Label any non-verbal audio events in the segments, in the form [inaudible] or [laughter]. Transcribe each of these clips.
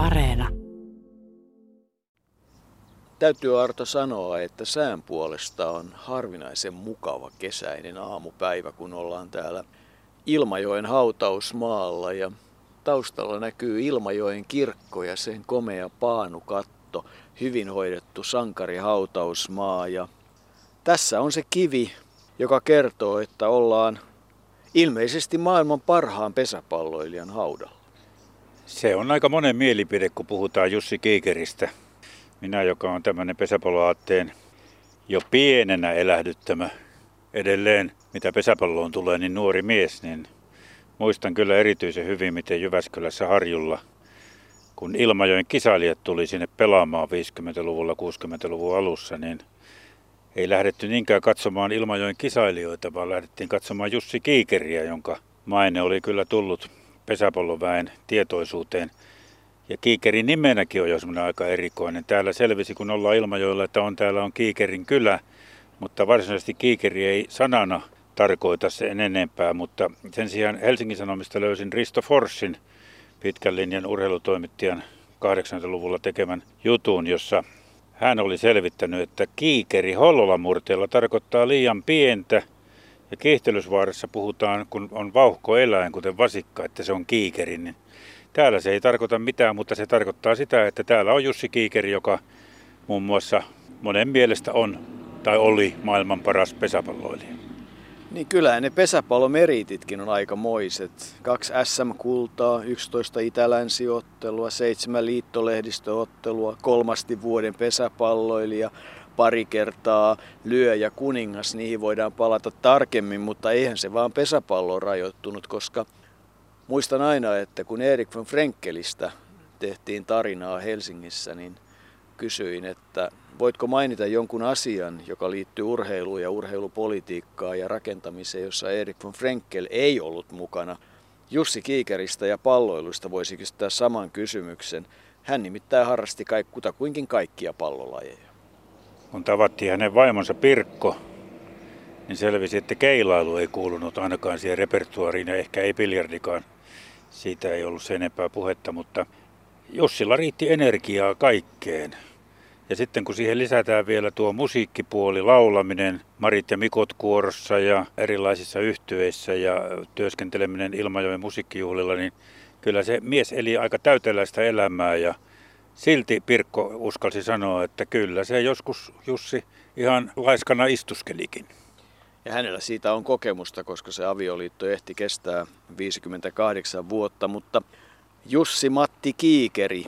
Areena. Täytyy Arto sanoa, että sään puolesta on harvinaisen mukava kesäinen aamupäivä, kun ollaan täällä Ilmajoen hautausmaalla ja taustalla näkyy Ilmajoen kirkko ja sen komea paanukatto, hyvin hoidettu sankarihautausmaa ja tässä on se kivi, joka kertoo, että ollaan ilmeisesti maailman parhaan pesäpalloilijan haudalla. Se on aika monen mielipide, kun puhutaan Jussi Kiikeristä. Minä, joka on tämmöinen pesäpalloaatteen jo pienenä elähdyttämä edelleen, mitä pesäpalloon tulee, niin nuori mies, niin muistan kyllä erityisen hyvin, miten Jyväskylässä Harjulla, kun Ilmajoen kisailijat tuli sinne pelaamaan 50-luvulla, 60-luvun alussa, niin ei lähdetty niinkään katsomaan Ilmajoen kisailijoita, vaan lähdettiin katsomaan Jussi Kiikeriä, jonka maine oli kyllä tullut pesäpalloväen tietoisuuteen. Ja Kiikerin nimenäkin on jo semmoinen aika erikoinen. Täällä selvisi, kun ollaan Ilmajoilla, että on täällä on Kiikerin kylä, mutta varsinaisesti Kiikeri ei sanana tarkoita sen enempää, mutta sen sijaan Helsingin Sanomista löysin Risto Forssin pitkän linjan urheilutoimittajan 80-luvulla tekemän jutun, jossa hän oli selvittänyt, että kiikeri Hollolan murteella tarkoittaa liian pientä ja kiihtelysvaarassa puhutaan, kun on vauhko eläin, kuten vasikka, että se on kiikeri, niin täällä se ei tarkoita mitään, mutta se tarkoittaa sitä, että täällä on Jussi Kiikeri, joka muun muassa monen mielestä on tai oli maailman paras pesäpalloilija. Niin kyllä ne pesäpallomerititkin on aika moiset. Kaksi SM-kultaa, 11 itä-länsiottelua, seitsemän liittolehdistöottelua, kolmasti vuoden pesäpalloilija, pari kertaa lyö ja kuningas, niihin voidaan palata tarkemmin, mutta eihän se vaan pesäpalloon rajoittunut, koska muistan aina, että kun Erik von Frenkelistä tehtiin tarinaa Helsingissä, niin kysyin, että voitko mainita jonkun asian, joka liittyy urheiluun ja urheilupolitiikkaan ja rakentamiseen, jossa Erik von Frenkel ei ollut mukana. Jussi Kiikeristä ja palloilusta voisi kysyä saman kysymyksen. Hän nimittäin harrasti kutakuinkin kaikkia pallolajeja. Kun tavattiin hänen vaimonsa Pirkko, niin selvisi, että keilailu ei kuulunut ainakaan siihen repertuariin ja ehkä ei biljardikaan. Siitä ei ollut sen enempää puhetta, mutta Jussilla riitti energiaa kaikkeen. Ja sitten kun siihen lisätään vielä tuo musiikkipuoli, laulaminen, Marit ja Mikot kuorossa ja erilaisissa yhtyeissä ja työskenteleminen Ilmajoen musiikkijuhlilla, niin kyllä se mies eli aika täyteläistä elämää ja silti Pirkko uskalsi sanoa, että kyllä se joskus Jussi ihan laiskana istuskelikin. Ja hänellä siitä on kokemusta, koska se avioliitto ehti kestää 58 vuotta, mutta Jussi Matti Kiikeri,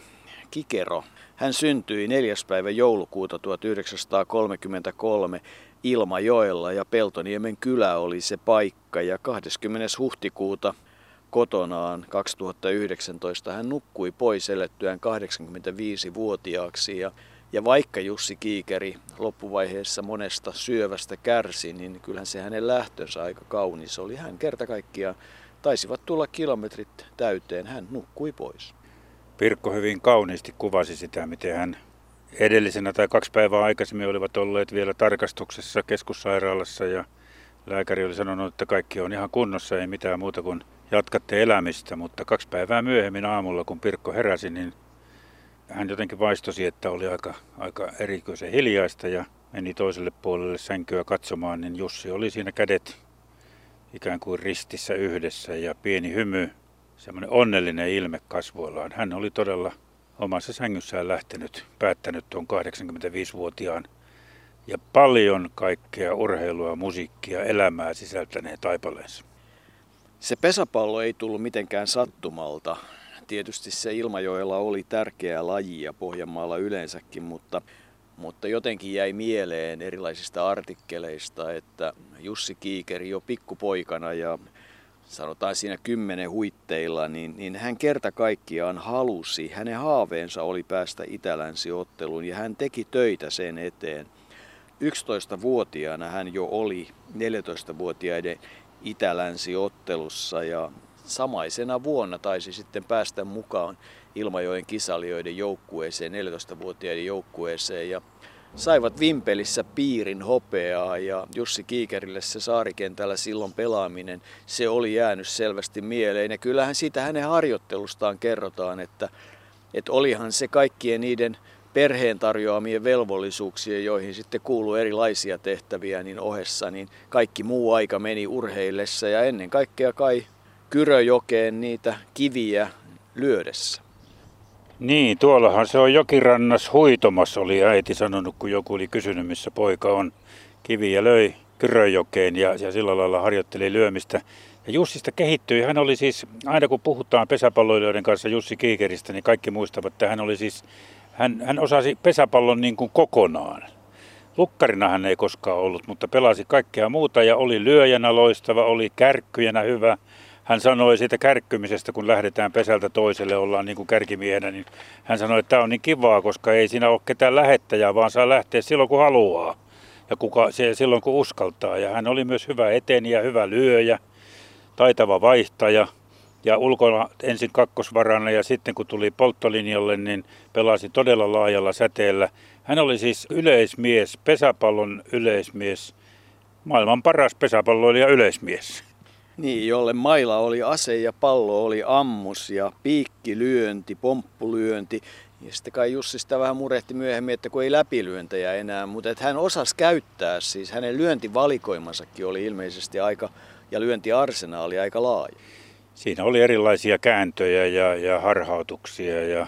Kikero, hän syntyi 4. päivä joulukuuta 1933 Ilmajoella ja Peltoniemen kylä oli se paikka ja 20. huhtikuuta kotonaan 2019 hän nukkui pois elettyään 85-vuotiaaksi ja, ja vaikka Jussi Kiikeri loppuvaiheessa monesta syövästä kärsi, niin kyllähän se hänen lähtönsä aika kaunis oli. Hän kerta kaikkiaan taisivat tulla kilometrit täyteen, hän nukkui pois. Pirkko hyvin kauniisti kuvasi sitä, miten hän edellisenä tai kaksi päivää aikaisemmin olivat olleet vielä tarkastuksessa keskussairaalassa ja lääkäri oli sanonut, että kaikki on ihan kunnossa, ei mitään muuta kuin jatkatte elämistä, mutta kaksi päivää myöhemmin aamulla, kun Pirkko heräsi, niin hän jotenkin vaistosi, että oli aika, aika erikoisen hiljaista ja meni toiselle puolelle sänkyä katsomaan, niin Jussi oli siinä kädet ikään kuin ristissä yhdessä ja pieni hymy semmoinen onnellinen ilme kasvoillaan. Hän oli todella omassa sängyssään lähtenyt, päättänyt tuon 85-vuotiaan ja paljon kaikkea urheilua, musiikkia, elämää sisältäneen taipaleensa. Se pesäpallo ei tullut mitenkään sattumalta. Tietysti se Ilmajoella oli tärkeä laji ja Pohjanmaalla yleensäkin, mutta, mutta jotenkin jäi mieleen erilaisista artikkeleista, että Jussi Kiikeri jo pikkupoikana ja sanotaan siinä kymmenen huitteilla, niin, niin hän kerta kaikkiaan halusi, hänen haaveensa oli päästä Itälänsiotteluun ja hän teki töitä sen eteen. 11-vuotiaana hän jo oli 14-vuotiaiden Itälänsiottelussa ja samaisena vuonna taisi sitten päästä mukaan Ilmajoen kisalijoiden joukkueeseen, 14-vuotiaiden joukkueeseen ja saivat Vimpelissä piirin hopeaa ja Jussi Kiikerille se saarikentällä silloin pelaaminen, se oli jäänyt selvästi mieleen. Ja kyllähän siitä hänen harjoittelustaan kerrotaan, että että olihan se kaikkien niiden perheen tarjoamien velvollisuuksien, joihin sitten kuuluu erilaisia tehtäviä, niin ohessa, niin kaikki muu aika meni urheillessa ja ennen kaikkea kai Kyröjokeen niitä kiviä lyödessä. Niin, tuollahan se on jokirannas huitomassa, oli äiti sanonut, kun joku oli kysynyt, missä poika on. Kiviä löi Kyröjokeen ja, ja sillä lailla harjoitteli lyömistä. Ja Jussista kehittyi. Hän oli siis, aina kun puhutaan pesäpalloilijoiden kanssa Jussi Kiikeristä, niin kaikki muistavat, että hän oli siis, hän, hän osasi pesäpallon niin kuin kokonaan. Lukkarina hän ei koskaan ollut, mutta pelasi kaikkea muuta ja oli lyöjänä loistava, oli kärkkyjänä hyvä. Hän sanoi siitä kärkkymisestä, kun lähdetään pesältä toiselle, ollaan niin kuin kärkimiehenä, niin hän sanoi, että tämä on niin kivaa, koska ei siinä ole ketään lähettäjää, vaan saa lähteä silloin kun haluaa ja kuka, se, silloin kun uskaltaa. Ja hän oli myös hyvä eteniä, hyvä lyöjä, taitava vaihtaja ja ulkona ensin kakkosvarana ja sitten kun tuli polttolinjalle, niin pelasi todella laajalla säteellä. Hän oli siis yleismies, pesäpallon yleismies, maailman paras pesäpalloilija yleismies. Niin, jolle maila oli ase ja pallo oli ammus ja piikkilyönti, pomppulyönti. Ja sitten kai Jussi sitä vähän murehti myöhemmin, että kun ei läpilyöntejä enää, mutta että hän osasi käyttää, siis hänen lyöntivalikoimansakin oli ilmeisesti aika, ja lyöntiarsenaali aika laaja. Siinä oli erilaisia kääntöjä ja, ja harhautuksia ja,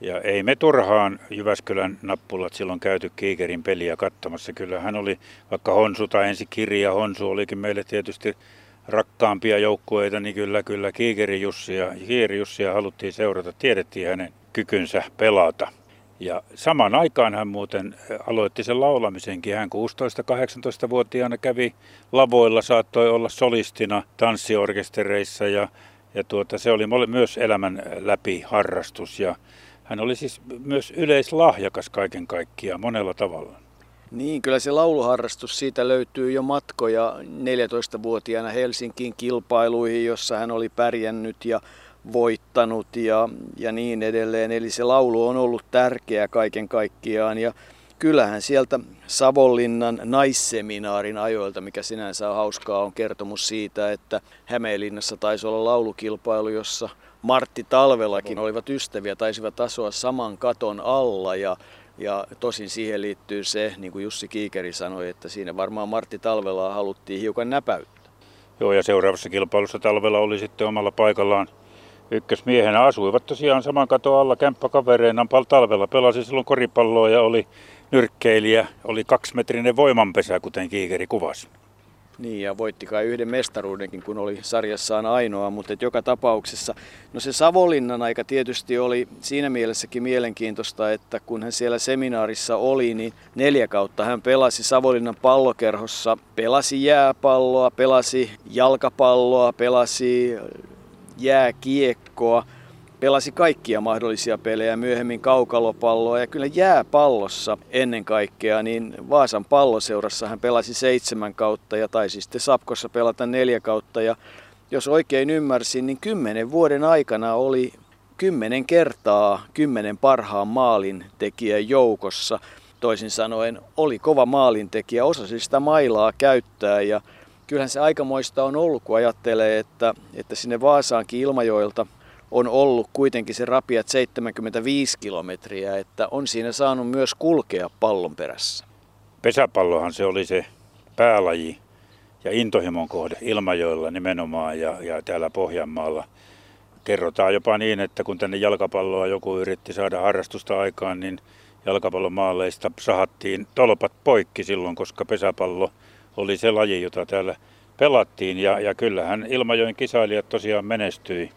ja ei me turhaan Jyväskylän nappulat silloin käyty Kiikerin peliä katsomassa. Kyllä hän oli, vaikka Honsu tai ensi kirja Honsu olikin meille tietysti rakkaampia joukkueita, niin kyllä, kyllä Kiikeri Jussia, Kiikeri Jussia haluttiin seurata. Tiedettiin hänen kykynsä pelata. Ja samaan aikaan hän muuten aloitti sen laulamisenkin. Hän 16-18-vuotiaana kävi lavoilla, saattoi olla solistina tanssiorkestereissa ja, ja tuota, se oli myös elämän läpi harrastus. Ja hän oli siis myös yleislahjakas kaiken kaikkiaan monella tavalla. Niin, kyllä se lauluharrastus siitä löytyy jo matkoja 14-vuotiaana Helsinkiin kilpailuihin, jossa hän oli pärjännyt ja voittanut ja, ja niin edelleen. Eli se laulu on ollut tärkeä kaiken kaikkiaan ja kyllähän sieltä Savonlinnan naisseminaarin ajoilta, mikä sinänsä on hauskaa, on kertomus siitä, että Hämeenlinnassa taisi olla laulukilpailu, jossa Martti Talvelakin olivat ystäviä, taisivat asua saman katon alla ja ja tosin siihen liittyy se, niin kuin Jussi Kiikeri sanoi, että siinä varmaan Martti Talvelaa haluttiin hiukan näpäyttää. Joo, ja seuraavassa kilpailussa Talvela oli sitten omalla paikallaan ykkösmiehenä. Asuivat tosiaan saman katon alla kämppäkavereina. Talvella pelasi silloin koripalloa ja oli nyrkkeilijä. Oli kaksimetrinen voimanpesä, kuten Kiikeri kuvasi. Niin, ja voitti kai yhden mestaruudenkin, kun oli sarjassaan ainoa, mutta joka tapauksessa, no se Savonlinnan aika tietysti oli siinä mielessäkin mielenkiintoista, että kun hän siellä seminaarissa oli, niin neljä kautta hän pelasi Savonlinnan pallokerhossa, pelasi jääpalloa, pelasi jalkapalloa, pelasi jääkiekkoa, pelasi kaikkia mahdollisia pelejä, myöhemmin kaukalopalloa ja kyllä jääpallossa ennen kaikkea, niin Vaasan palloseurassa hän pelasi seitsemän kautta ja taisi sitten Sapkossa pelata neljä kautta ja jos oikein ymmärsin, niin kymmenen vuoden aikana oli kymmenen kertaa kymmenen parhaan maalintekijän joukossa. Toisin sanoen oli kova maalintekijä, osasi sitä mailaa käyttää ja kyllähän se aikamoista on ollut, kun ajattelee, että, että sinne Vaasaankin Ilmajoilta on ollut kuitenkin se rapiat 75 kilometriä, että on siinä saanut myös kulkea pallon perässä. Pesäpallohan se oli se päälaji ja intohimon kohde Ilmajoilla nimenomaan ja, ja täällä Pohjanmaalla. Kerrotaan jopa niin, että kun tänne jalkapalloa joku yritti saada harrastusta aikaan, niin jalkapallon maaleista sahattiin tolpat poikki silloin, koska pesäpallo oli se laji, jota täällä pelattiin. Ja, ja kyllähän Ilmajoen kisailijat tosiaan menestyi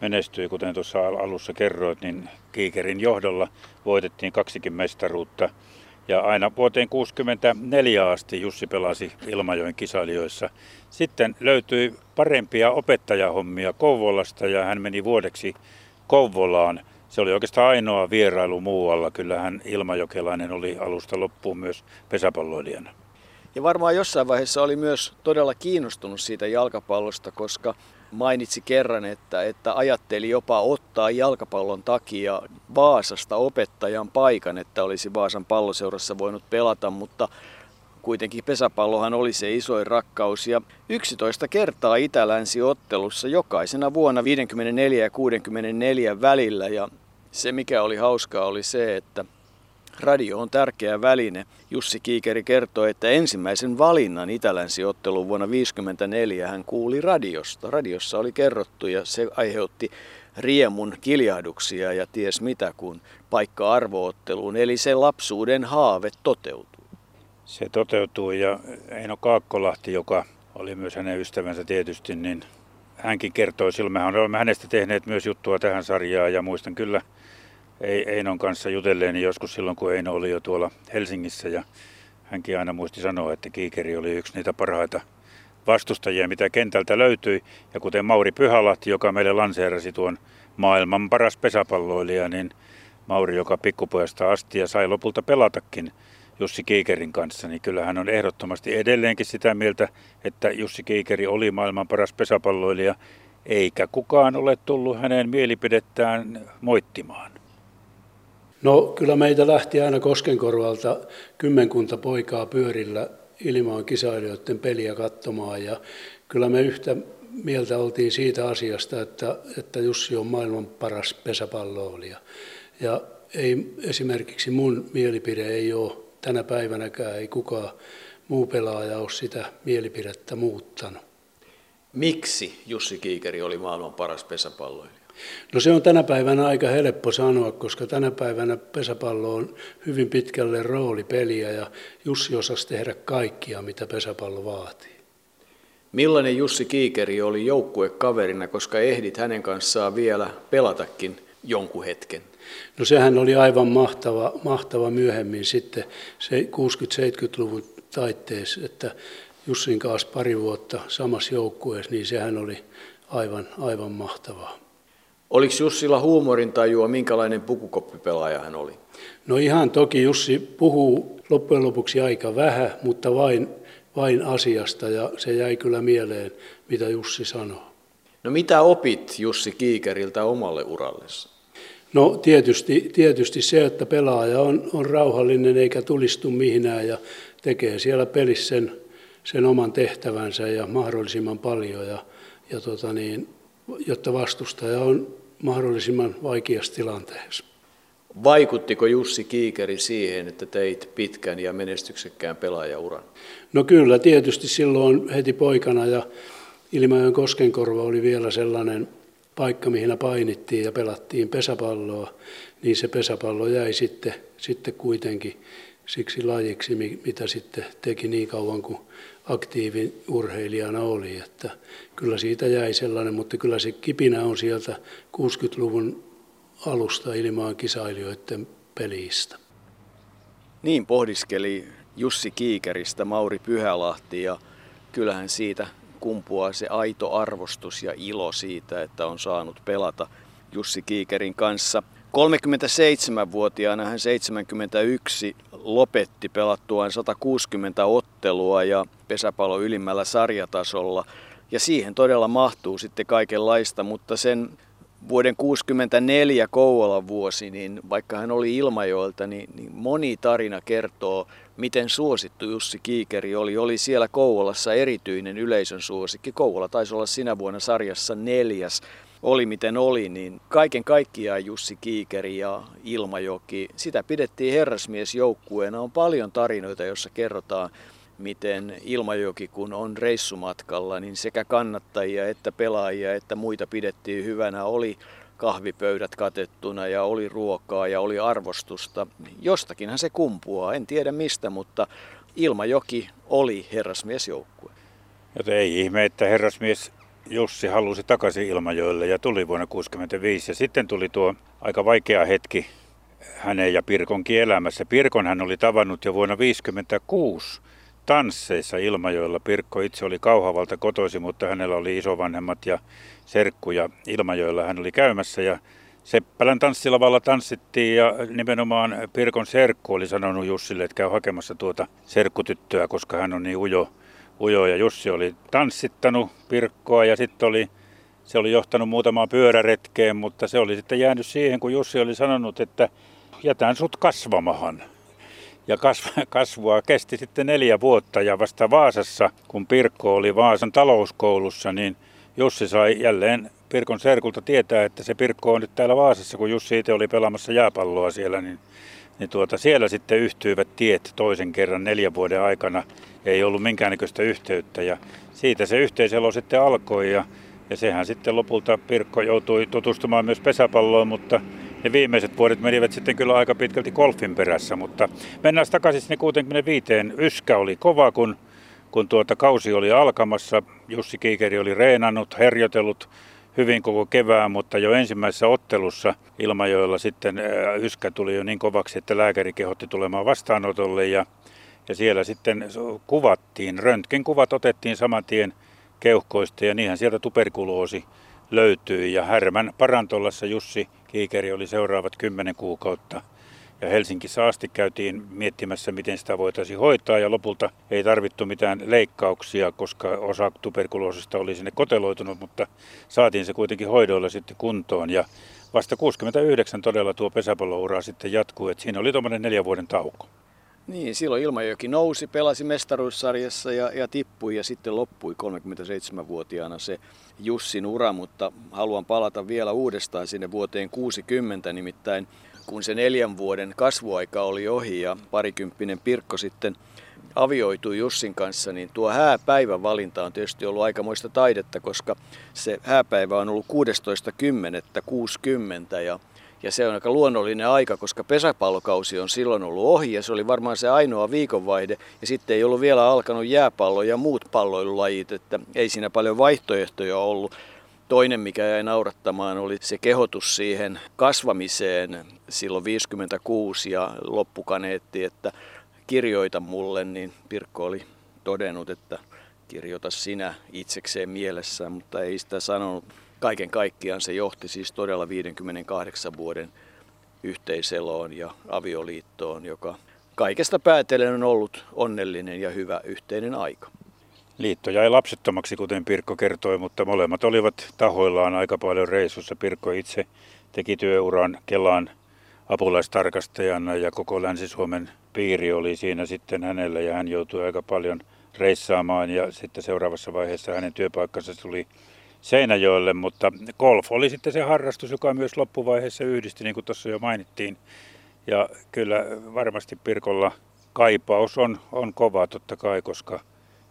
menestyi, kuten tuossa alussa kerroit, niin Kiikerin johdolla voitettiin kaksikin mestaruutta. Ja aina vuoteen 64 asti Jussi pelasi Ilmajoen kisailijoissa. Sitten löytyi parempia opettajahommia Kouvolasta ja hän meni vuodeksi Kouvolaan. Se oli oikeastaan ainoa vierailu muualla. Kyllähän Ilmajokelainen oli alusta loppuun myös pesäpalloilijana. Ja varmaan jossain vaiheessa oli myös todella kiinnostunut siitä jalkapallosta, koska mainitsi kerran, että, että ajatteli jopa ottaa jalkapallon takia Vaasasta opettajan paikan, että olisi Vaasan palloseurassa voinut pelata, mutta kuitenkin pesäpallohan oli se isoin rakkaus. Ja 11 kertaa Itä-Länsi-ottelussa jokaisena vuonna 54 ja 64 välillä. Ja Se mikä oli hauskaa oli se, että radio on tärkeä väline. Jussi Kiikeri kertoi, että ensimmäisen valinnan Itälänsi-ottelun vuonna 1954 hän kuuli radiosta. Radiossa oli kerrottu ja se aiheutti riemun kiljahduksia ja ties mitä kun paikka arvootteluun. Eli se lapsuuden haave toteutui. Se toteutui ja Eino Kaakkolahti, joka oli myös hänen ystävänsä tietysti, niin hänkin kertoi silloin, mehän olemme hänestä tehneet myös juttua tähän sarjaan ja muistan kyllä Einon kanssa jutelleeni joskus silloin, kun Eino oli jo tuolla Helsingissä ja hänkin aina muisti sanoa, että Kiikeri oli yksi niitä parhaita vastustajia, mitä kentältä löytyi. Ja kuten Mauri Pyhälahti, joka meille lanseerasi tuon maailman paras pesäpalloilija, niin Mauri, joka pikkupojasta asti ja sai lopulta pelatakin Jussi Kiikerin kanssa, niin kyllä hän on ehdottomasti edelleenkin sitä mieltä, että Jussi Kiikeri oli maailman paras pesäpalloilija, eikä kukaan ole tullut hänen mielipidettään moittimaan. No kyllä meitä lähti aina Koskenkorvalta kymmenkunta poikaa pyörillä ilmaan kisailijoiden peliä katsomaan ja kyllä me yhtä mieltä oltiin siitä asiasta, että, että Jussi on maailman paras pesäpalloilija. Ja ei, esimerkiksi mun mielipide ei ole tänä päivänäkään, ei kukaan muu pelaaja ole sitä mielipidettä muuttanut. Miksi Jussi Kiikeri oli maailman paras pesäpalloilija? No se on tänä päivänä aika helppo sanoa, koska tänä päivänä pesäpallo on hyvin pitkälle roolipeliä ja Jussi osasi tehdä kaikkia, mitä pesäpallo vaatii. Millainen Jussi Kiikeri oli joukkuekaverina, koska ehdit hänen kanssaan vielä pelatakin jonkun hetken? No sehän oli aivan mahtava, mahtava myöhemmin sitten se 60-70-luvun taitteessa, että Jussin kanssa pari vuotta samassa joukkueessa, niin sehän oli aivan, aivan mahtavaa. Oliko Jussilla huumorintajua, minkälainen pukukoppipelaaja hän oli? No ihan toki Jussi puhuu loppujen lopuksi aika vähän, mutta vain, vain asiasta ja se jäi kyllä mieleen, mitä Jussi sanoo. No mitä opit Jussi Kiikeriltä omalle urallesi? No tietysti, tietysti se, että pelaaja on, on rauhallinen eikä tulistu mihinään ja tekee siellä pelissä sen, sen oman tehtävänsä ja mahdollisimman paljon, ja, ja tota niin, jotta vastustaja on mahdollisimman vaikeassa tilanteessa. Vaikuttiko Jussi Kiikeri siihen, että teit pitkän ja menestyksekkään pelaajauran? No kyllä, tietysti silloin heti poikana ja Ilmajoen Koskenkorva oli vielä sellainen paikka, mihin painittiin ja pelattiin pesäpalloa, niin se pesäpallo jäi sitten, sitten kuitenkin siksi lajiksi, mitä sitten teki niin kauan kuin aktiivin urheilijana oli. Että kyllä siitä jäi sellainen, mutta kyllä se kipinä on sieltä 60-luvun alusta ilmaan kisailijoiden pelistä. Niin pohdiskeli Jussi Kiikeristä Mauri Pyhälahti ja kyllähän siitä kumpuaa se aito arvostus ja ilo siitä, että on saanut pelata Jussi Kiikerin kanssa. 37-vuotiaana hän 71 lopetti pelattuaan 160 ottelua ja pesäpallo ylimmällä sarjatasolla. Ja siihen todella mahtuu sitten kaikenlaista, mutta sen vuoden 64 Kouvolan vuosi, niin vaikka hän oli Ilmajoelta, niin, niin moni tarina kertoo, miten suosittu Jussi Kiikeri oli. Oli siellä Kouvolassa erityinen yleisön suosikki. Kouvola taisi olla sinä vuonna sarjassa neljäs. Oli miten oli, niin kaiken kaikkiaan Jussi Kiikeri ja Ilmajoki, sitä pidettiin herrasmiesjoukkueena. On paljon tarinoita, joissa kerrotaan miten Ilmajoki kun on reissumatkalla, niin sekä kannattajia että pelaajia että muita pidettiin hyvänä. Oli kahvipöydät katettuna ja oli ruokaa ja oli arvostusta. Jostakinhan se kumpuaa, en tiedä mistä, mutta Ilmajoki oli herrasmiesjoukkue. Joten ei ihme, että herrasmies Jussi halusi takaisin Ilmajoelle ja tuli vuonna 1965. Ja sitten tuli tuo aika vaikea hetki hänen ja Pirkonkin elämässä. Pirkon hän oli tavannut jo vuonna 1956 tansseissa Ilmajoella. Pirkko itse oli Kauhavalta kotoisin, mutta hänellä oli isovanhemmat ja serkku ja Ilmajoella hän oli käymässä ja Seppälän tanssilavalla tanssittiin ja nimenomaan Pirkon serkku oli sanonut Jussille, että käy hakemassa tuota serkkutyttöä, koska hän on niin ujo, ujo. Ja Jussi oli tanssittanut Pirkkoa ja sitten oli, se oli johtanut muutamaan pyöräretkeen, mutta se oli sitten jäänyt siihen, kun Jussi oli sanonut, että jätän sut kasvamahan. Ja [laughs] kasvua kesti sitten neljä vuotta ja vasta Vaasassa, kun Pirkko oli Vaasan talouskoulussa, niin Jussi sai jälleen Pirkon serkulta tietää, että se Pirkko on nyt täällä Vaasassa, kun Jussi itse oli pelaamassa jääpalloa siellä, niin, niin tuota, siellä sitten yhtyivät tiet toisen kerran neljän vuoden aikana. Ei ollut minkäännäköistä yhteyttä ja siitä se yhteiselo sitten alkoi ja, ja sehän sitten lopulta Pirkko joutui tutustumaan myös pesäpalloon, mutta ne viimeiset vuodet menivät sitten kyllä aika pitkälti golfin perässä, mutta mennään takaisin sinne 65. Yskä oli kova, kun, kun tuota kausi oli alkamassa. Jussi Kiikeri oli reenannut, herjotellut hyvin koko kevään, mutta jo ensimmäisessä ottelussa Ilmajoilla sitten yskä tuli jo niin kovaksi, että lääkäri kehotti tulemaan vastaanotolle ja, ja siellä sitten kuvattiin, röntgen kuvat otettiin saman tien keuhkoista ja niinhän sieltä tuberkuloosi löytyi ja Härmän parantolassa Jussi Kiikeri oli seuraavat kymmenen kuukautta. Ja Helsingissä asti käytiin miettimässä, miten sitä voitaisiin hoitaa ja lopulta ei tarvittu mitään leikkauksia, koska osa tuberkuloosista oli sinne koteloitunut, mutta saatiin se kuitenkin hoidoilla sitten kuntoon. Ja vasta 69 todella tuo pesäpalloura sitten jatkuu, että siinä oli tuommoinen neljän vuoden tauko. Niin, silloin Ilmajoki nousi, pelasi mestaruussarjassa ja, ja tippui ja sitten loppui 37-vuotiaana se Jussin ura, mutta haluan palata vielä uudestaan sinne vuoteen 60, nimittäin kun se neljän vuoden kasvuaika oli ohi ja parikymppinen Pirkko sitten avioitui Jussin kanssa, niin tuo hääpäivän valinta on tietysti ollut aikamoista taidetta, koska se hääpäivä on ollut 16.10.60 ja ja se on aika luonnollinen aika, koska pesäpallokausi on silloin ollut ohi ja se oli varmaan se ainoa viikonvaihde. Ja sitten ei ollut vielä alkanut jääpallo ja muut palloilulajit, että ei siinä paljon vaihtoehtoja ollut. Toinen, mikä jäi naurattamaan, oli se kehotus siihen kasvamiseen silloin 56 ja loppukaneetti, että kirjoita mulle, niin Pirkko oli todennut, että kirjoita sinä itsekseen mielessään, mutta ei sitä sanonut kaiken kaikkiaan se johti siis todella 58 vuoden yhteiseloon ja avioliittoon, joka kaikesta päätellen on ollut onnellinen ja hyvä yhteinen aika. Liitto jäi lapsettomaksi, kuten Pirkko kertoi, mutta molemmat olivat tahoillaan aika paljon reissussa. Pirkko itse teki työuran Kelan apulaistarkastajana ja koko Länsi-Suomen piiri oli siinä sitten hänellä ja hän joutui aika paljon reissaamaan ja sitten seuraavassa vaiheessa hänen työpaikkansa tuli Seinäjoelle, mutta golf oli sitten se harrastus, joka myös loppuvaiheessa yhdisti, niin kuin tuossa jo mainittiin. Ja kyllä varmasti Pirkolla kaipaus on, on kova totta kai, koska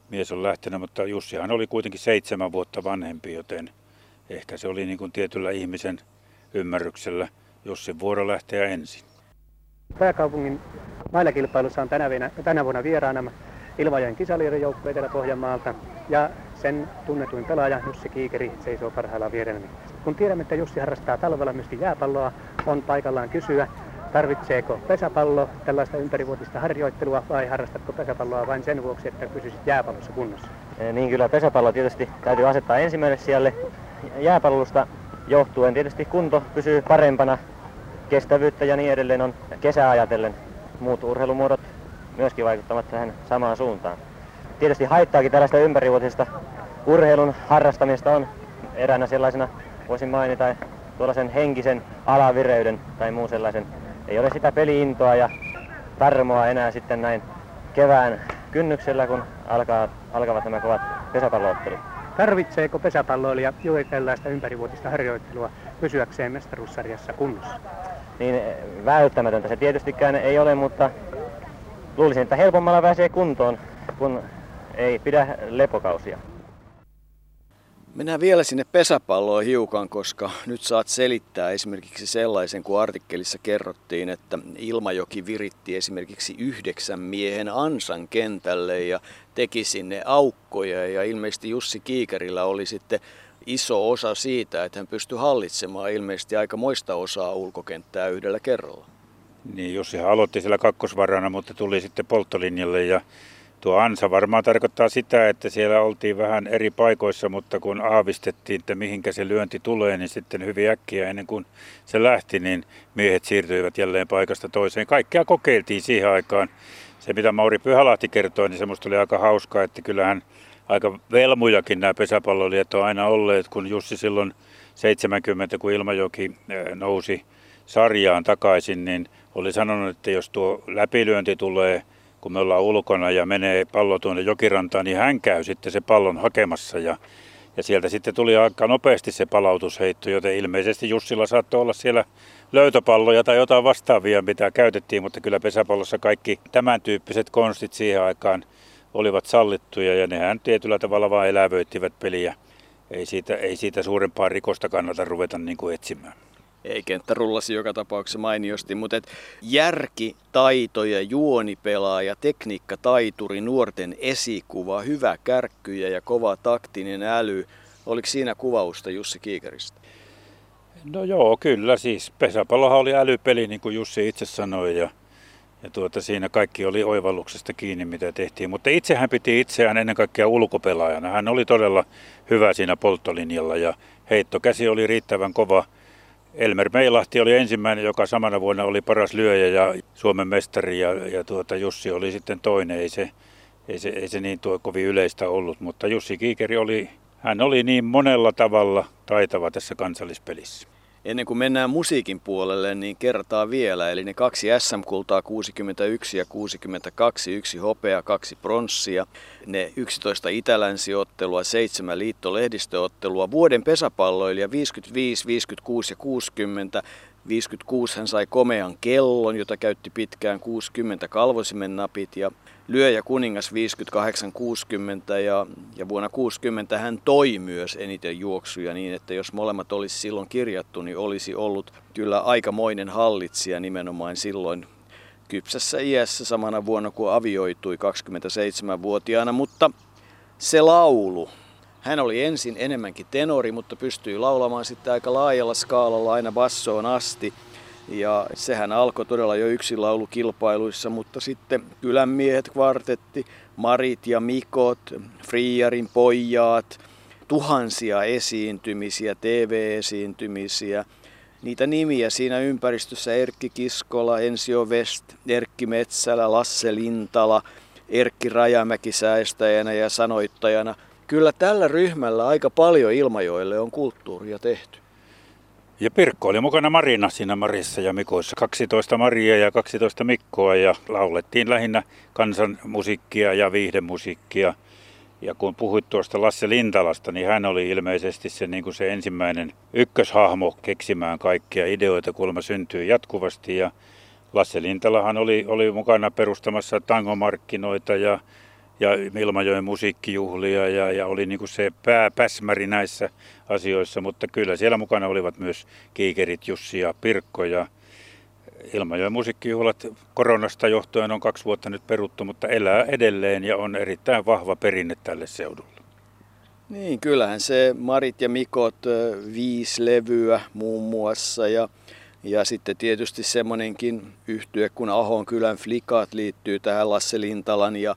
mies on lähtenyt, mutta Jussihan oli kuitenkin seitsemän vuotta vanhempi, joten ehkä se oli niin kuin tietyllä ihmisen ymmärryksellä Jussin vuoro lähteä ensin. Pääkaupungin mailakilpailussa on tänä, vuonna, tänä vuonna vieraana Ilmajoen kisaliirijoukkue Etelä-Pohjanmaalta ja sen tunnetuin pelaaja Jussi Kiikeri seisoo parhaillaan vierellä. Kun tiedämme, että Jussi harrastaa talvella myöskin jääpalloa, on paikallaan kysyä, tarvitseeko pesäpallo tällaista ympärivuotista harjoittelua vai harrastatko pesäpalloa vain sen vuoksi, että pysyisit jääpallossa kunnossa? Niin kyllä pesäpallo tietysti täytyy asettaa ensimmäiselle sijalle. Jääpallosta johtuen tietysti kunto pysyy parempana, kestävyyttä ja niin edelleen on kesää ajatellen. Muut urheilumuodot myöskin vaikuttavat tähän samaan suuntaan tietysti haittaakin tällaista ympärivuotisesta urheilun harrastamista on eräänä sellaisena, voisin mainita, tuollaisen henkisen alavireyden tai muun sellaisen. Ei ole sitä peliintoa ja tarmoa enää sitten näin kevään kynnyksellä, kun alkaa, alkavat nämä kovat pesäpalloottelut. Tarvitseeko pesäpalloilija juuri tällaista ympärivuotista harjoittelua pysyäkseen mestaruussarjassa kunnossa? Niin välttämätöntä se tietystikään ei ole, mutta luulisin, että helpommalla pääsee kuntoon, kun ei pidä lepokausia. Mennään vielä sinne pesäpalloon hiukan, koska nyt saat selittää esimerkiksi sellaisen, kun artikkelissa kerrottiin, että Ilmajoki viritti esimerkiksi yhdeksän miehen ansan kentälle ja teki sinne aukkoja. Ja ilmeisesti Jussi Kiikerillä oli sitten iso osa siitä, että hän pystyi hallitsemaan ilmeisesti aika moista osaa ulkokenttää yhdellä kerralla. Niin, Jussi aloitti siellä kakkosvarana, mutta tuli sitten polttolinjalle ja Tuo ansa varmaan tarkoittaa sitä, että siellä oltiin vähän eri paikoissa, mutta kun aavistettiin, että mihinkä se lyönti tulee, niin sitten hyvin äkkiä ennen kuin se lähti, niin miehet siirtyivät jälleen paikasta toiseen. Kaikkea kokeiltiin siihen aikaan. Se, mitä Mauri Pyhälahti kertoi, niin semmoista oli aika hauskaa, että kyllähän aika velmujakin nämä pesäpallolijat on aina olleet, kun Jussi silloin 70, kun Ilmajoki nousi sarjaan takaisin, niin oli sanonut, että jos tuo läpilyönti tulee – kun me ollaan ulkona ja menee pallo tuonne jokirantaan, niin hän käy sitten se pallon hakemassa ja, Ja sieltä sitten tuli aika nopeasti se palautusheitto, joten ilmeisesti Jussilla saattoi olla siellä löytöpalloja tai jotain vastaavia, mitä käytettiin, mutta kyllä pesäpallossa kaikki tämän tyyppiset konstit siihen aikaan olivat sallittuja ja nehän tietyllä tavalla vain elävöittivät peliä. Ei siitä, ei siitä suurempaa rikosta kannata ruveta niin kuin etsimään. Ei kenttä rullasi joka tapauksessa mainiosti, mutta et järki, taito ja juonipelaaja, tekniikka, taituri, nuorten esikuva, hyvä kärkkyjä ja kova taktinen äly. Oliko siinä kuvausta Jussi Kiikeristä? No joo, kyllä siis. Pesäpallohan oli älypeli, niin kuin Jussi itse sanoi, ja, ja tuota, siinä kaikki oli oivalluksesta kiinni, mitä tehtiin. Mutta itse hän piti itseään ennen kaikkea ulkopelaajana. Hän oli todella hyvä siinä polttolinjalla ja heittokäsi oli riittävän kova. Elmer Meilahti oli ensimmäinen, joka samana vuonna oli paras lyöjä ja Suomen mestari ja, ja tuota, Jussi oli sitten toinen. Ei se, ei se, ei se niin tuo kovin yleistä ollut, mutta Jussi Kiikeri oli, hän oli niin monella tavalla taitava tässä kansallispelissä. Ennen kuin mennään musiikin puolelle, niin kertaa vielä. Eli ne kaksi SM-kultaa 61 ja 62, yksi hopea, kaksi pronssia, ne 11 itälänsiottelua, seitsemän liittolehdistöottelua, vuoden pesäpalloilija 55, 56 ja 60, 56 hän sai komean kellon, jota käytti pitkään 60 kalvosimen napit ja lyöjä kuningas 58-60 ja, ja vuonna 60 hän toi myös eniten juoksuja niin, että jos molemmat olisi silloin kirjattu, niin olisi ollut kyllä aikamoinen hallitsija nimenomaan silloin kypsässä iässä samana vuonna kuin avioitui 27-vuotiaana, mutta se laulu, hän oli ensin enemmänkin tenori, mutta pystyi laulamaan sitten aika laajalla skaalalla aina bassoon asti – ja sehän alkoi todella jo yksinlaulukilpailuissa, mutta sitten kylänmiehet, kvartetti, Marit ja Mikot, Friarin pojat, tuhansia esiintymisiä, TV-esiintymisiä. Niitä nimiä siinä ympäristössä Erkki Kiskola, Ensio West, Erkki Metsälä, Lasse Lintala, Erkki Rajamäki säästäjänä ja sanoittajana. Kyllä tällä ryhmällä aika paljon Ilmajoille on kulttuuria tehty. Ja Pirkko oli mukana Marina siinä Marissa ja Mikoissa. 12 Maria ja 12 Mikkoa ja laulettiin lähinnä kansanmusiikkia ja viihdemusiikkia. Ja kun puhuit tuosta Lasse Lintalasta, niin hän oli ilmeisesti se, niin kuin se ensimmäinen ykköshahmo keksimään kaikkia ideoita, kuulemma syntyy jatkuvasti. Ja Lasse Lintalahan oli, oli mukana perustamassa tangomarkkinoita ja ja Ilmajoen musiikkijuhlia ja, ja oli niin kuin se pääpäsmäri näissä asioissa, mutta kyllä siellä mukana olivat myös Kiikerit, Jussi ja Pirkko ja Ilmajoen musiikkijuhlat koronasta johtuen on kaksi vuotta nyt peruttu, mutta elää edelleen ja on erittäin vahva perinne tälle seudulle. Niin, kyllähän se Marit ja Mikot viisi levyä muun muassa ja, ja sitten tietysti semmoinenkin yhtye kun Ahon kylän flikat liittyy tähän Lasse Lintalan ja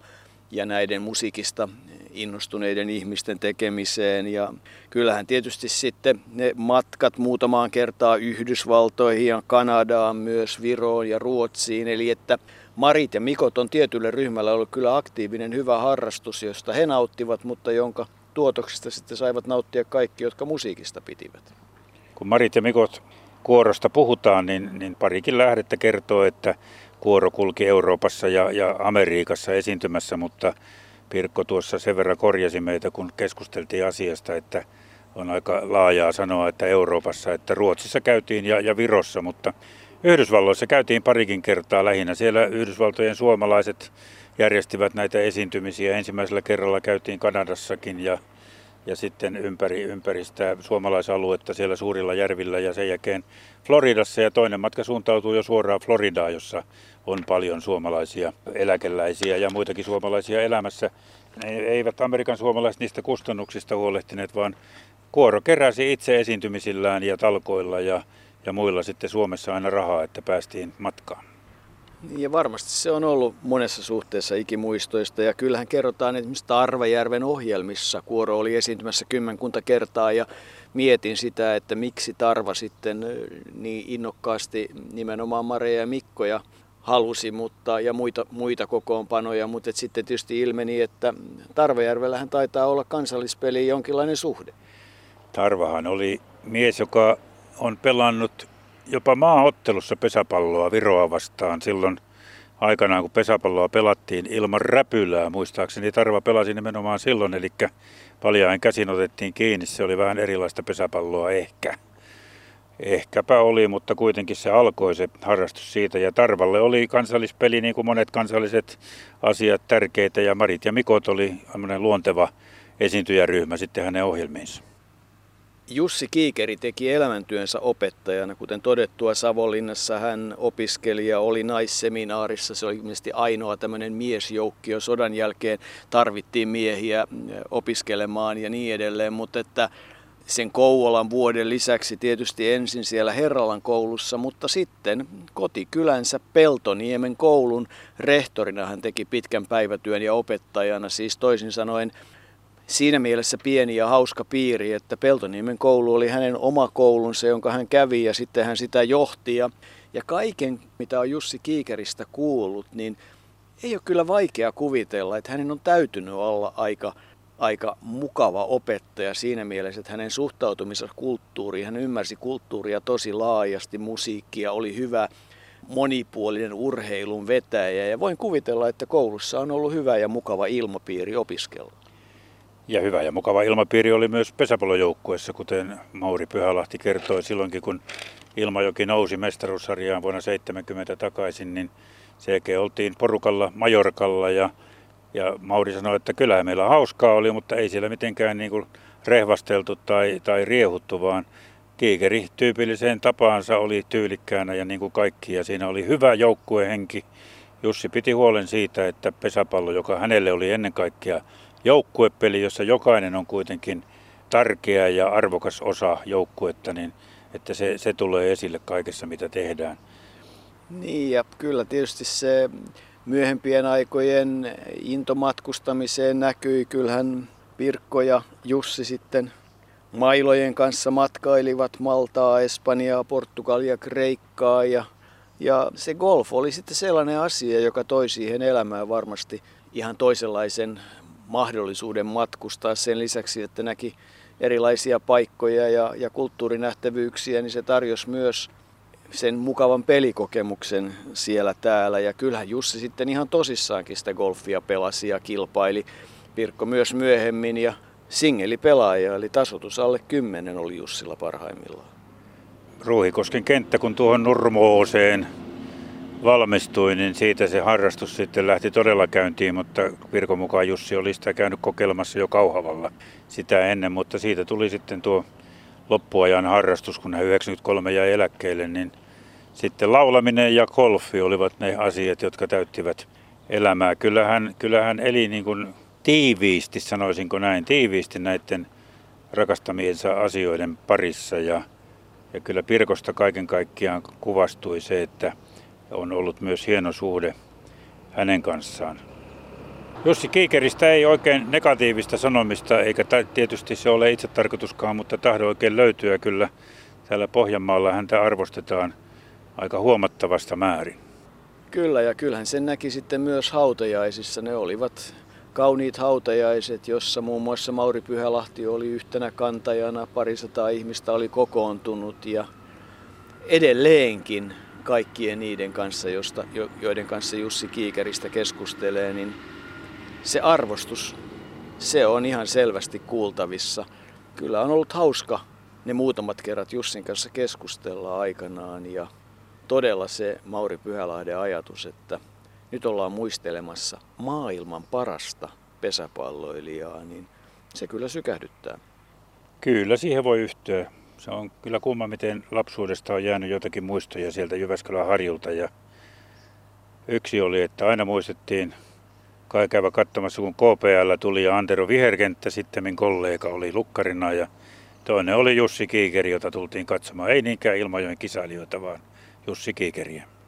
ja näiden musiikista innostuneiden ihmisten tekemiseen. Ja kyllähän tietysti sitten ne matkat muutamaan kertaa Yhdysvaltoihin ja Kanadaan, myös Viroon ja Ruotsiin. Eli että Marit ja Mikot on tietylle ryhmällä ollut kyllä aktiivinen hyvä harrastus, josta he nauttivat, mutta jonka tuotoksista sitten saivat nauttia kaikki, jotka musiikista pitivät. Kun Marit ja Mikot kuorosta puhutaan, niin, niin parikin lähdettä kertoo, että kuoro kulki Euroopassa ja, ja Amerikassa esiintymässä, mutta Pirkko tuossa sen verran korjasi meitä, kun keskusteltiin asiasta, että on aika laajaa sanoa, että Euroopassa, että Ruotsissa käytiin ja, ja Virossa, mutta Yhdysvalloissa käytiin parikin kertaa lähinnä. Siellä Yhdysvaltojen suomalaiset järjestivät näitä esiintymisiä. Ensimmäisellä kerralla käytiin Kanadassakin ja ja sitten ympäri, ympäri sitä suomalaisaluetta siellä suurilla järvillä ja sen jälkeen Floridassa ja toinen matka suuntautuu jo suoraan Floridaan, jossa on paljon suomalaisia eläkeläisiä ja muitakin suomalaisia elämässä. Ne eivät Amerikan suomalaiset niistä kustannuksista huolehtineet, vaan kuoro keräsi itse esiintymisillään ja talkoilla ja, ja muilla sitten Suomessa aina rahaa, että päästiin matkaan. Ja varmasti se on ollut monessa suhteessa ikimuistoista. Ja kyllähän kerrotaan esimerkiksi Tarvajärven ohjelmissa Kuoro oli esiintymässä kymmenkunta kertaa. Ja mietin sitä, että miksi Tarva sitten niin innokkaasti nimenomaan Maria ja Mikkoja halusi mutta, ja muita, muita kokoonpanoja, mutta sitten tietysti ilmeni, että Tarvajärvellähän taitaa olla kansallispeli jonkinlainen suhde. Tarvahan oli mies, joka on pelannut jopa maaottelussa pesäpalloa Viroa vastaan silloin aikanaan, kun pesäpalloa pelattiin ilman räpylää. Muistaakseni Tarva pelasi nimenomaan silloin, eli paljain käsin otettiin kiinni. Se oli vähän erilaista pesäpalloa ehkä. Ehkäpä oli, mutta kuitenkin se alkoi se harrastus siitä. Ja Tarvalle oli kansallispeli, niin kuin monet kansalliset asiat, tärkeitä. Ja Marit ja Mikot oli luonteva esiintyjäryhmä sitten hänen ohjelmiinsa. Jussi Kiikeri teki elämäntyönsä opettajana. Kuten todettua, Savonlinnassa hän opiskeli ja oli naisseminaarissa. Se oli ilmeisesti ainoa tämmöinen miesjoukkio. Sodan jälkeen tarvittiin miehiä opiskelemaan ja niin edelleen, mutta että sen Kouvolan vuoden lisäksi tietysti ensin siellä Herralan koulussa, mutta sitten kotikylänsä Peltoniemen koulun rehtorina hän teki pitkän päivätyön ja opettajana, siis toisin sanoen siinä mielessä pieni ja hauska piiri, että Peltoniemen koulu oli hänen oma koulunsa, jonka hän kävi ja sitten hän sitä johti. Ja, ja kaiken, mitä on Jussi Kiikeristä kuullut, niin ei ole kyllä vaikea kuvitella, että hänen on täytynyt olla aika, aika mukava opettaja siinä mielessä, että hänen suhtautumisensa kulttuuriin, hän ymmärsi kulttuuria tosi laajasti, musiikkia, oli hyvä monipuolinen urheilun vetäjä ja voin kuvitella, että koulussa on ollut hyvä ja mukava ilmapiiri opiskella. Ja hyvä ja mukava ilmapiiri oli myös pesäpallojoukkueessa, kuten Mauri Pyhälahti kertoi. Silloinkin, kun Ilmajoki nousi mestaruussarjaan vuonna 70 takaisin, niin sen oltiin porukalla Majorkalla. Ja, ja Mauri sanoi, että kyllä meillä hauskaa oli, mutta ei siellä mitenkään niin kuin rehvasteltu tai, tai riehuttu, vaan Kiikeri tyypilliseen tapaansa oli tyylikkäänä ja niin kuin kaikki. Ja siinä oli hyvä joukkuehenki. Jussi piti huolen siitä, että pesäpallo, joka hänelle oli ennen kaikkea joukkuepeli, jossa jokainen on kuitenkin tärkeä ja arvokas osa joukkuetta, niin että se, se tulee esille kaikessa, mitä tehdään. Niin ja kyllä tietysti se myöhempien aikojen intomatkustamiseen näkyi. Kyllähän Pirkko ja Jussi sitten mailojen kanssa matkailivat Maltaa, Espanjaa, Portugalia, Kreikkaa ja, ja se golf oli sitten sellainen asia, joka toi siihen elämään varmasti ihan toisenlaisen mahdollisuuden matkustaa sen lisäksi, että näki erilaisia paikkoja ja, ja kulttuurinähtävyyksiä, niin se tarjosi myös sen mukavan pelikokemuksen siellä täällä. Ja kyllähän Jussi sitten ihan tosissaankin sitä golfia pelasi ja kilpaili. Pirkko myös myöhemmin ja singeli pelaaja, eli tasotus alle 10 oli Jussilla parhaimmillaan. Ruuhikosken kenttä, kun tuohon Nurmooseen valmistui, niin siitä se harrastus sitten lähti todella käyntiin, mutta Virkon mukaan Jussi oli sitä käynyt kokeilemassa jo Kauhavalla sitä ennen, mutta siitä tuli sitten tuo loppuajan harrastus, kun hän 93 jäi eläkkeelle, niin sitten laulaminen ja golfi olivat ne asiat, jotka täyttivät elämää. Kyllähän, kyllähän eli niin kuin tiiviisti, sanoisinko näin, tiiviisti näiden rakastamiensa asioiden parissa ja, ja kyllä Pirkosta kaiken kaikkiaan kuvastui se, että on ollut myös hieno suhde hänen kanssaan. Jussi Kiikeristä ei oikein negatiivista sanomista, eikä tietysti se ole itse tarkoituskaan, mutta tahdo oikein löytyä kyllä. Täällä Pohjanmaalla häntä arvostetaan aika huomattavasta määrin. Kyllä, ja kyllähän sen näki sitten myös hautajaisissa. Ne olivat kauniit hautajaiset, jossa muun muassa Mauri Pyhälahti oli yhtenä kantajana, parisataa ihmistä oli kokoontunut ja edelleenkin kaikkien niiden kanssa, josta, joiden kanssa Jussi Kiikeristä keskustelee, niin se arvostus, se on ihan selvästi kuultavissa. Kyllä on ollut hauska ne muutamat kerrat Jussin kanssa keskustella aikanaan ja todella se Mauri Pyhälahden ajatus, että nyt ollaan muistelemassa maailman parasta pesäpalloilijaa, niin se kyllä sykähdyttää. Kyllä, siihen voi yhtyä se on kyllä kumma, miten lapsuudesta on jäänyt jotakin muistoja sieltä Jyväskylän harjulta. Ja yksi oli, että aina muistettiin kai käydä katsomassa, kun KPL tuli ja Antero Viherkenttä sitten kollega oli lukkarina ja toinen oli Jussi Kiikeri, jota tultiin katsomaan. Ei niinkään Ilmajoen kisailijoita, vaan Jussi Kiikeriä.